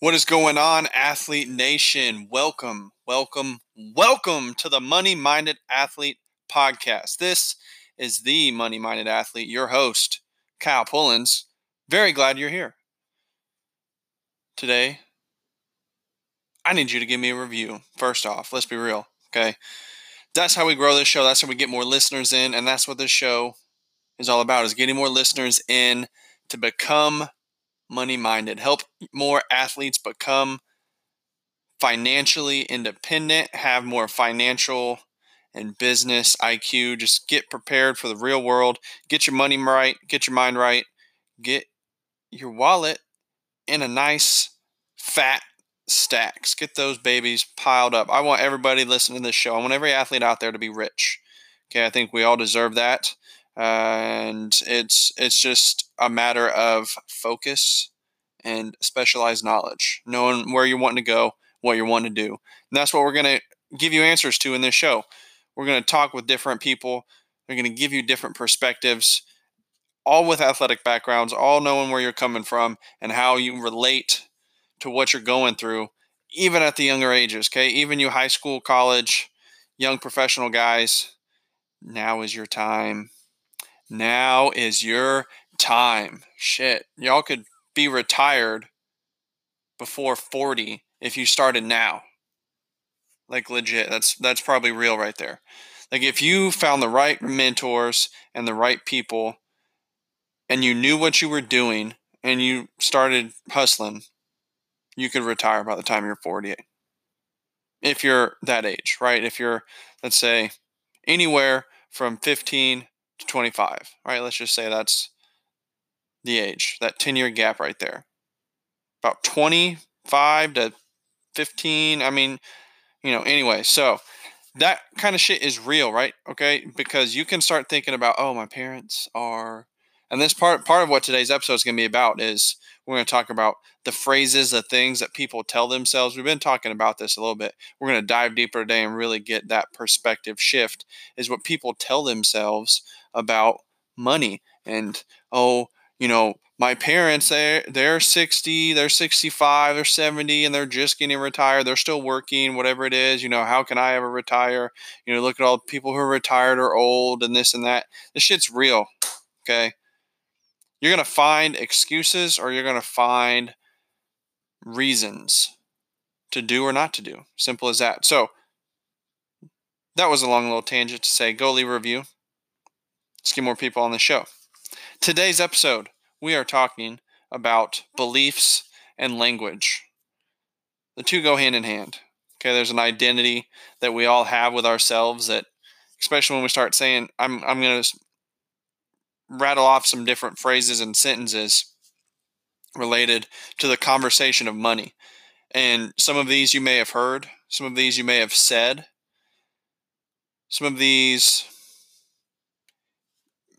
What is going on, Athlete Nation? Welcome, welcome, welcome to the Money Minded Athlete Podcast. This is the Money Minded Athlete, your host, Kyle Pullins. Very glad you're here. Today, I need you to give me a review. First off, let's be real, okay? That's how we grow this show. That's how we get more listeners in, and that's what this show is all about: is getting more listeners in to become money minded, help more athletes become financially independent, have more financial and business IQ. Just get prepared for the real world, get your money right, get your mind right, get your wallet in a nice fat stacks. Get those babies piled up. I want everybody listening to this show. I want every athlete out there to be rich. Okay, I think we all deserve that and it's it's just a matter of focus and specialized knowledge, knowing where you're wanting to go, what you're wanting to do. And that's what we're going to give you answers to in this show. We're going to talk with different people. We're going to give you different perspectives, all with athletic backgrounds, all knowing where you're coming from and how you relate to what you're going through, even at the younger ages. Okay, even you high school, college, young professional guys, now is your time now is your time. Shit. Y'all could be retired before 40 if you started now. Like legit. That's that's probably real right there. Like if you found the right mentors and the right people and you knew what you were doing and you started hustling, you could retire by the time you're 48. If you're that age, right? If you're let's say anywhere from 15 to 25. All right, let's just say that's the age, that 10 year gap right there. About 25 to 15. I mean, you know, anyway, so that kind of shit is real, right? Okay, because you can start thinking about, oh, my parents are, and this part part of what today's episode is going to be about is we're going to talk about the phrases, the things that people tell themselves. We've been talking about this a little bit. We're going to dive deeper today and really get that perspective shift. Is what people tell themselves about money and oh you know my parents they're, they're 60 they're 65 they're 70 and they're just getting retired they're still working whatever it is you know how can i ever retire? You know look at all the people who are retired or old and this and that. This shit's real okay? You're going to find excuses or you're going to find reasons to do or not to do. Simple as that. So that was a long little tangent to say. Go leave a review Let's get more people on the show. Today's episode, we are talking about beliefs and language. The two go hand in hand. Okay, there's an identity that we all have with ourselves that, especially when we start saying, I'm, I'm going to rattle off some different phrases and sentences related to the conversation of money. And some of these you may have heard, some of these you may have said, some of these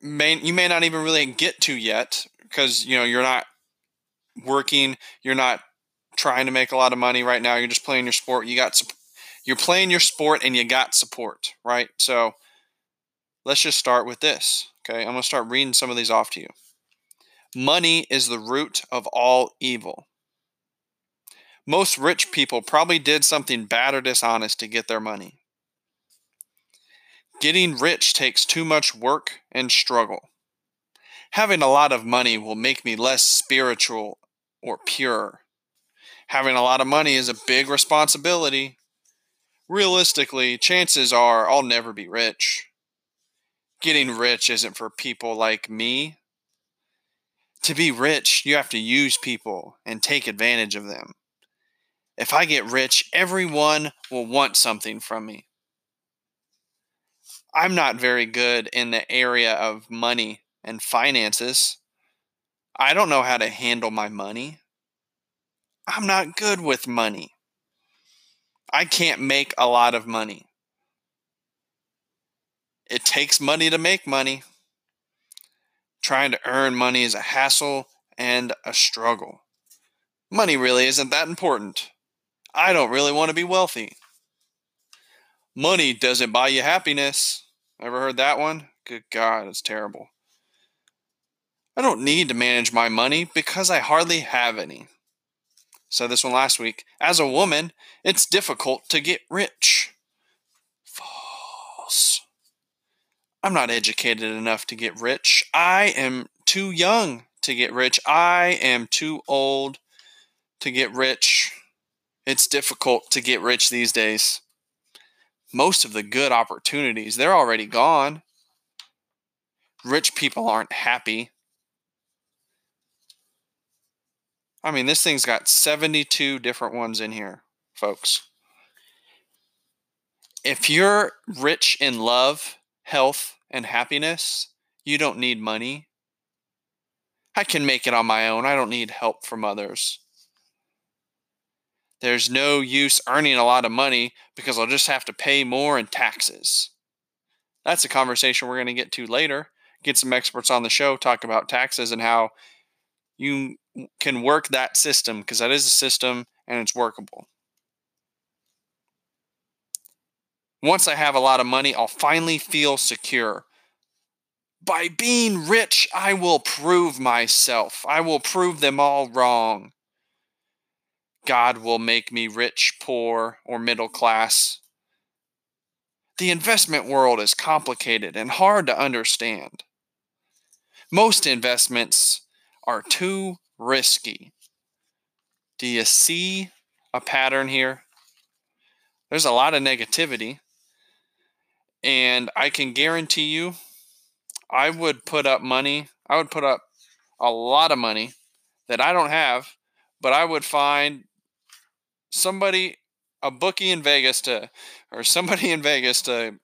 may you may not even really get to yet because you know you're not working, you're not trying to make a lot of money right now. You're just playing your sport. You got you're playing your sport and you got support, right? So let's just start with this. Okay, I'm going to start reading some of these off to you. Money is the root of all evil. Most rich people probably did something bad or dishonest to get their money. Getting rich takes too much work and struggle. Having a lot of money will make me less spiritual or pure. Having a lot of money is a big responsibility. Realistically, chances are I'll never be rich. Getting rich isn't for people like me. To be rich, you have to use people and take advantage of them. If I get rich, everyone will want something from me. I'm not very good in the area of money and finances. I don't know how to handle my money. I'm not good with money. I can't make a lot of money. It takes money to make money. Trying to earn money is a hassle and a struggle. Money really isn't that important. I don't really want to be wealthy. Money doesn't buy you happiness. Ever heard that one? Good God, it's terrible. I don't need to manage my money because I hardly have any. Said this one last week. As a woman, it's difficult to get rich. False. I'm not educated enough to get rich. I am too young to get rich. I am too old to get rich. It's difficult to get rich these days. Most of the good opportunities, they're already gone. Rich people aren't happy. I mean, this thing's got 72 different ones in here, folks. If you're rich in love, health, and happiness, you don't need money. I can make it on my own. I don't need help from others. There's no use earning a lot of money because I'll just have to pay more in taxes. That's a conversation we're going to get to later. Get some experts on the show, talk about taxes and how you can work that system because that is a system and it's workable. Once I have a lot of money, I'll finally feel secure. By being rich, I will prove myself. I will prove them all wrong. God will make me rich, poor, or middle class. The investment world is complicated and hard to understand. Most investments are too risky. Do you see a pattern here? There's a lot of negativity. And I can guarantee you, I would put up money. I would put up a lot of money that I don't have, but I would find somebody, a bookie in Vegas to, or somebody in Vegas to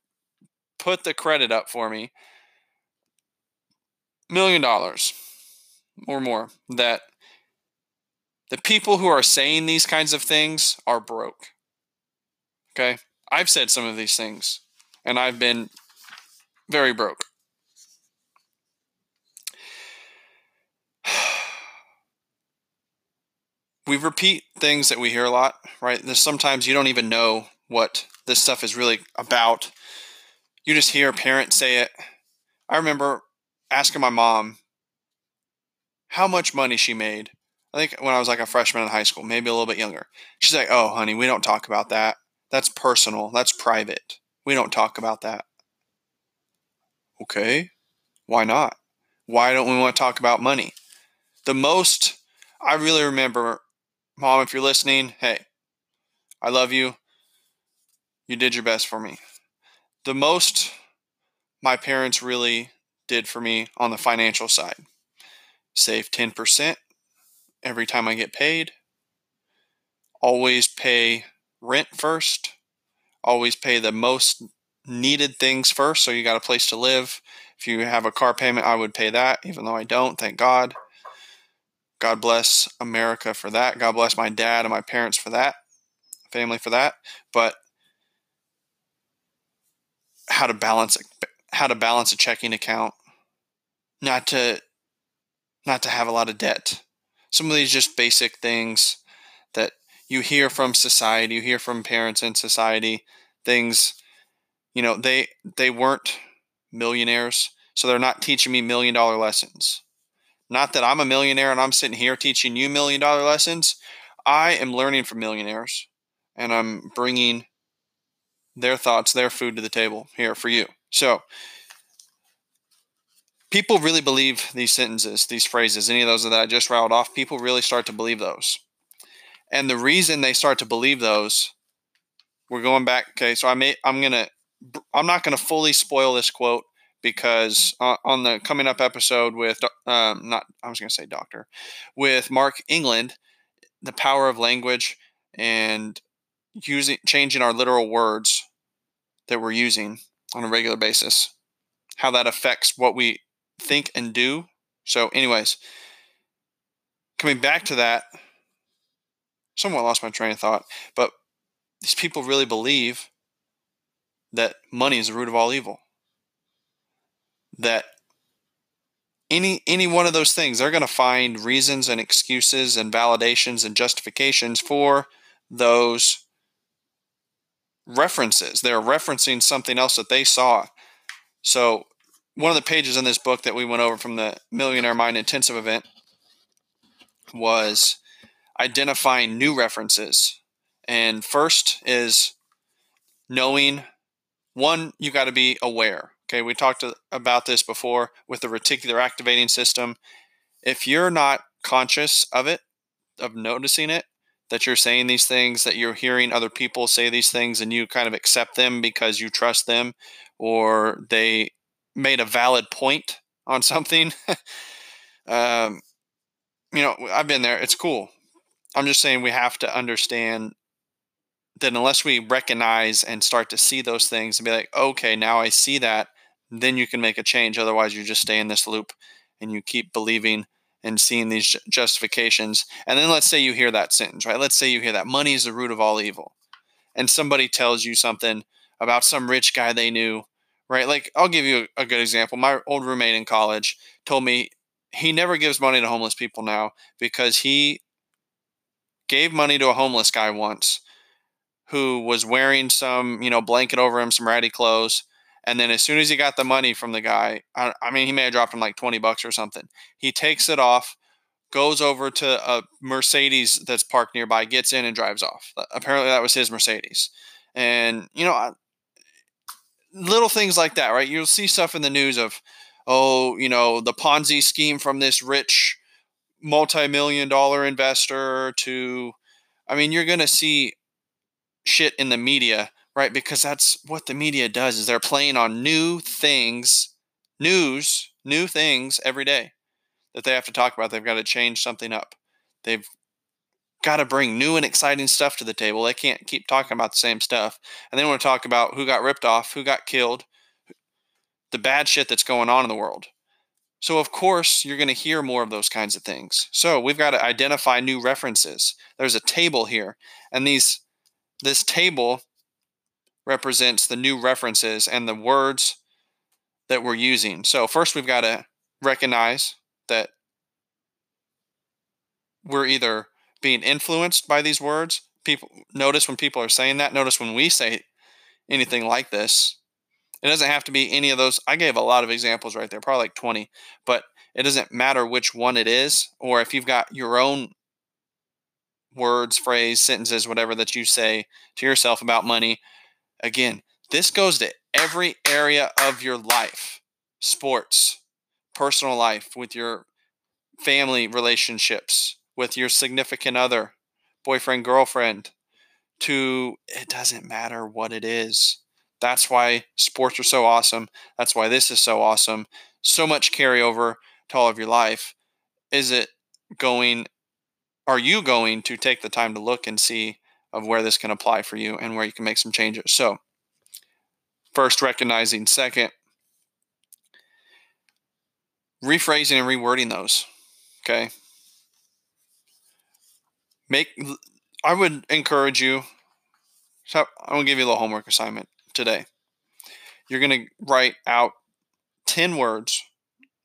put the credit up for me. Million dollars or more that the people who are saying these kinds of things are broke. Okay? I've said some of these things and I've been very broke. We repeat things that we hear a lot, right? There's sometimes you don't even know what this stuff is really about. You just hear a parent say it. I remember asking my mom how much money she made. I think when I was like a freshman in high school, maybe a little bit younger. She's like, "Oh, honey, we don't talk about that. That's personal. That's private. We don't talk about that." Okay. Why not? Why don't we want to talk about money? The most I really remember, mom, if you're listening, hey, I love you. You did your best for me. The most my parents really did for me on the financial side save 10% every time I get paid. Always pay rent first. Always pay the most needed things first. So you got a place to live. If you have a car payment, I would pay that, even though I don't, thank God. God bless America for that. God bless my dad and my parents for that, family for that. But how to balance how to balance a checking account, not to not to have a lot of debt. Some of these just basic things that you hear from society, you hear from parents in society, things, you know, they they weren't millionaires, so they're not teaching me million dollar lessons. Not that I'm a millionaire and I'm sitting here teaching you million dollar lessons. I am learning from millionaires and I'm bringing their thoughts, their food to the table here for you. So, people really believe these sentences, these phrases, any of those that I just rattled off, people really start to believe those. And the reason they start to believe those, we're going back. Okay, so I may, I'm gonna, I'm not gonna fully spoil this quote because uh, on the coming up episode with, um, not, I was gonna say doctor, with Mark England, the power of language and using changing our literal words that we're using on a regular basis, how that affects what we think and do. So, anyways, coming back to that, somewhat lost my train of thought, but these people really believe that money is the root of all evil. That any any one of those things, they're going to find reasons and excuses and validations and justifications for those references. They're referencing something else that they saw. So one of the pages in this book that we went over from the Millionaire Mind Intensive event was identifying new references. And first is knowing one, you got to be aware. Okay, we talked about this before with the reticular activating system. If you're not conscious of it, of noticing it, that you're saying these things, that you're hearing other people say these things, and you kind of accept them because you trust them or they made a valid point on something. um, you know, I've been there. It's cool. I'm just saying we have to understand that unless we recognize and start to see those things and be like, okay, now I see that, then you can make a change. Otherwise, you just stay in this loop and you keep believing and seeing these justifications. And then let's say you hear that sentence, right? Let's say you hear that money is the root of all evil. And somebody tells you something about some rich guy they knew, right? Like, I'll give you a, good example. My old roommate in college told me he never gives money to homeless people now because he gave money to a homeless guy once who was wearing some, you know, blanket over him, some ratty clothes. And then as soon as he got the money from the guy, I, I mean, he may have dropped him like 20 bucks or something. He takes it off, goes over to a Mercedes that's parked nearby, gets in and drives off. Apparently that was his Mercedes. And, you know, little things like that, right? You'll see stuff in the news of, oh, you know, the Ponzi scheme from this rich multi-million dollar investor to I mean, you're going to see shit in the media, right? Because that's what the media does is they're playing on new things, news, new things every day that they have to talk about. They've got to change something up. They've got to bring new and exciting stuff to the table. They can't keep talking about the same stuff. And they want to talk about who got ripped off, who got killed, the bad shit that's going on in the world. So, of course, you're going to hear more of those kinds of things. So, we've got to identify new references. There's a table here, and these this table represents the new references and the words that we're using. So, first, we've got to recognize that we're either being influenced by these words. People notice when people are saying that. Notice when we say anything like this. It doesn't have to be any of those. I gave a lot of examples right there, probably like 20, but it doesn't matter which one it is, or if you've got your own words, phrase, sentences, whatever that you say to yourself about money. Again, this goes to every area of your life sports, personal life, with your family relationships, with your significant other, boyfriend, girlfriend, to it doesn't matter what it is. That's why sports are so awesome. That's why this is so awesome. So much carryover to all of your life. Is it going, are you going to take the time to look and see of where this can apply for you and where you can make some changes? So, first, recognizing. Second, rephrasing and rewording those. Okay. Make, I would encourage you. So I'm gonna give you a little homework assignment today. You're going to write out 10 words.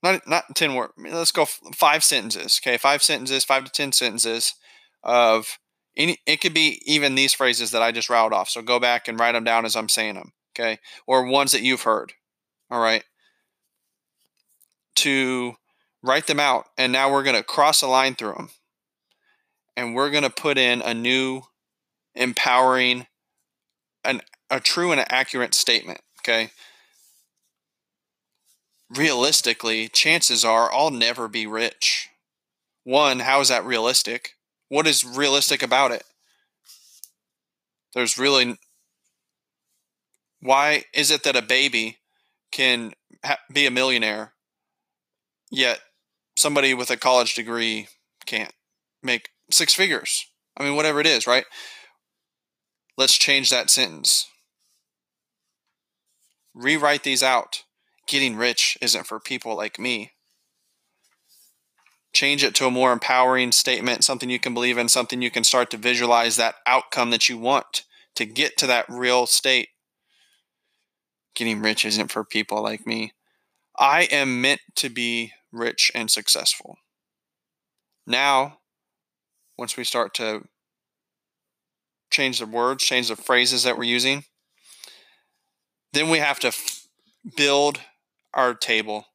Not, not 10 words. Let's go five sentences. Okay. Five sentences, five to 10 sentences of any, it could be even these phrases that I just routed off. So go back and write them down as I'm saying them. Okay. Or ones that you've heard. All right. To write them out. And now we're going to cross a line through them. And we're going to put in a new empowering, an a true and accurate statement. Okay. Realistically, chances are I'll never be rich. One, how is that realistic? What is realistic about it? There's really. Why is it that a baby can ha- be a millionaire, yet somebody with a college degree can't make six figures? I mean, whatever it is, right? Let's change that sentence rewrite these out. Getting rich isn't for people like me. Change it to a more empowering statement, something you can believe in, something you can start to visualize that outcome that you want to get to that real state. Getting rich isn't for people like me. I am meant to be rich and successful. Now, once we start to change the words, change the phrases that we're using, then we have to f- build our table,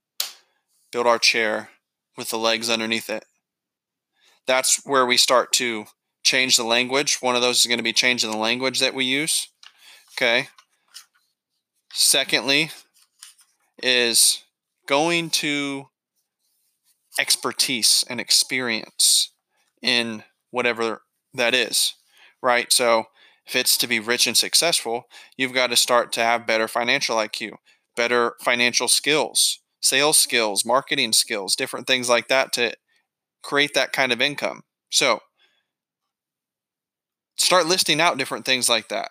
build our chair with the legs underneath it. That's where we start to change the language. One of those is going to be changing the language that we use. Okay. Secondly, is going to expertise and experience in whatever that is, right? So if it's to be rich and successful, you've got to start to have better financial IQ, better financial skills, sales skills, marketing skills, different things like that to create that kind of income. So start listing out different things like that.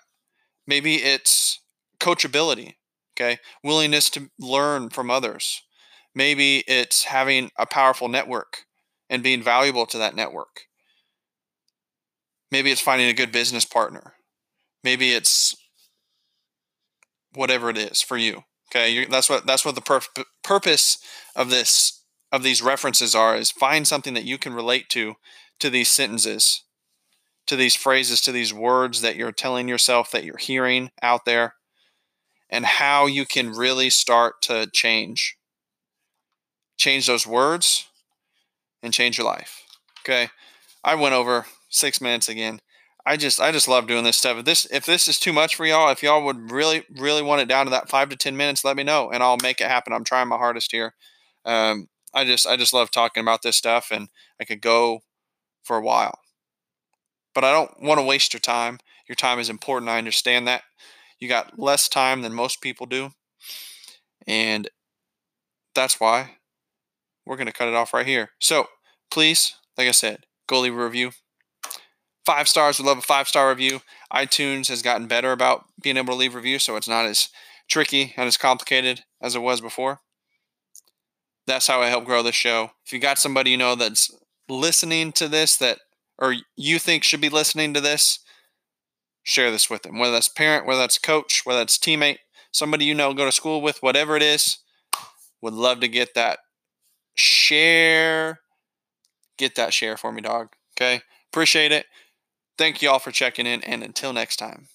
Maybe it's coachability, okay? Willingness to learn from others. Maybe it's having a powerful network and being valuable to that network. Maybe it's finding a good business partner. Maybe it's whatever it is for you. Okay, that's what that's what the pur- purpose of this of these references are is find something that you can relate to to these sentences, to these phrases, to these words that you're telling yourself that you're hearing out there, and how you can really start to change change those words and change your life. Okay, I went over six minutes again. I just I just love doing this stuff. If this if this is too much for y'all, if y'all would really really want it down to that five to ten minutes, let me know and I'll make it happen. I'm trying my hardest here. Um, I just I just love talking about this stuff, and I could go for a while. But I don't want to waste your time. Your time is important. I understand that. You got less time than most people do, and that's why we're going to cut it off right here. So please, like I said, go leave review five stars. We love a five star review. iTunes has gotten better about being able to leave reviews, so it's not as tricky and as complicated as it was before. That's how I help grow the show. If you got somebody you know that's listening to this that or you think should be listening to this, share this with them. Whether that's parent, whether that's coach, whether that's teammate, somebody you know go to school with, whatever it is, would love to get that share. Get that share for me, dog. Okay. Appreciate it. Thank you all for checking in, and until next time.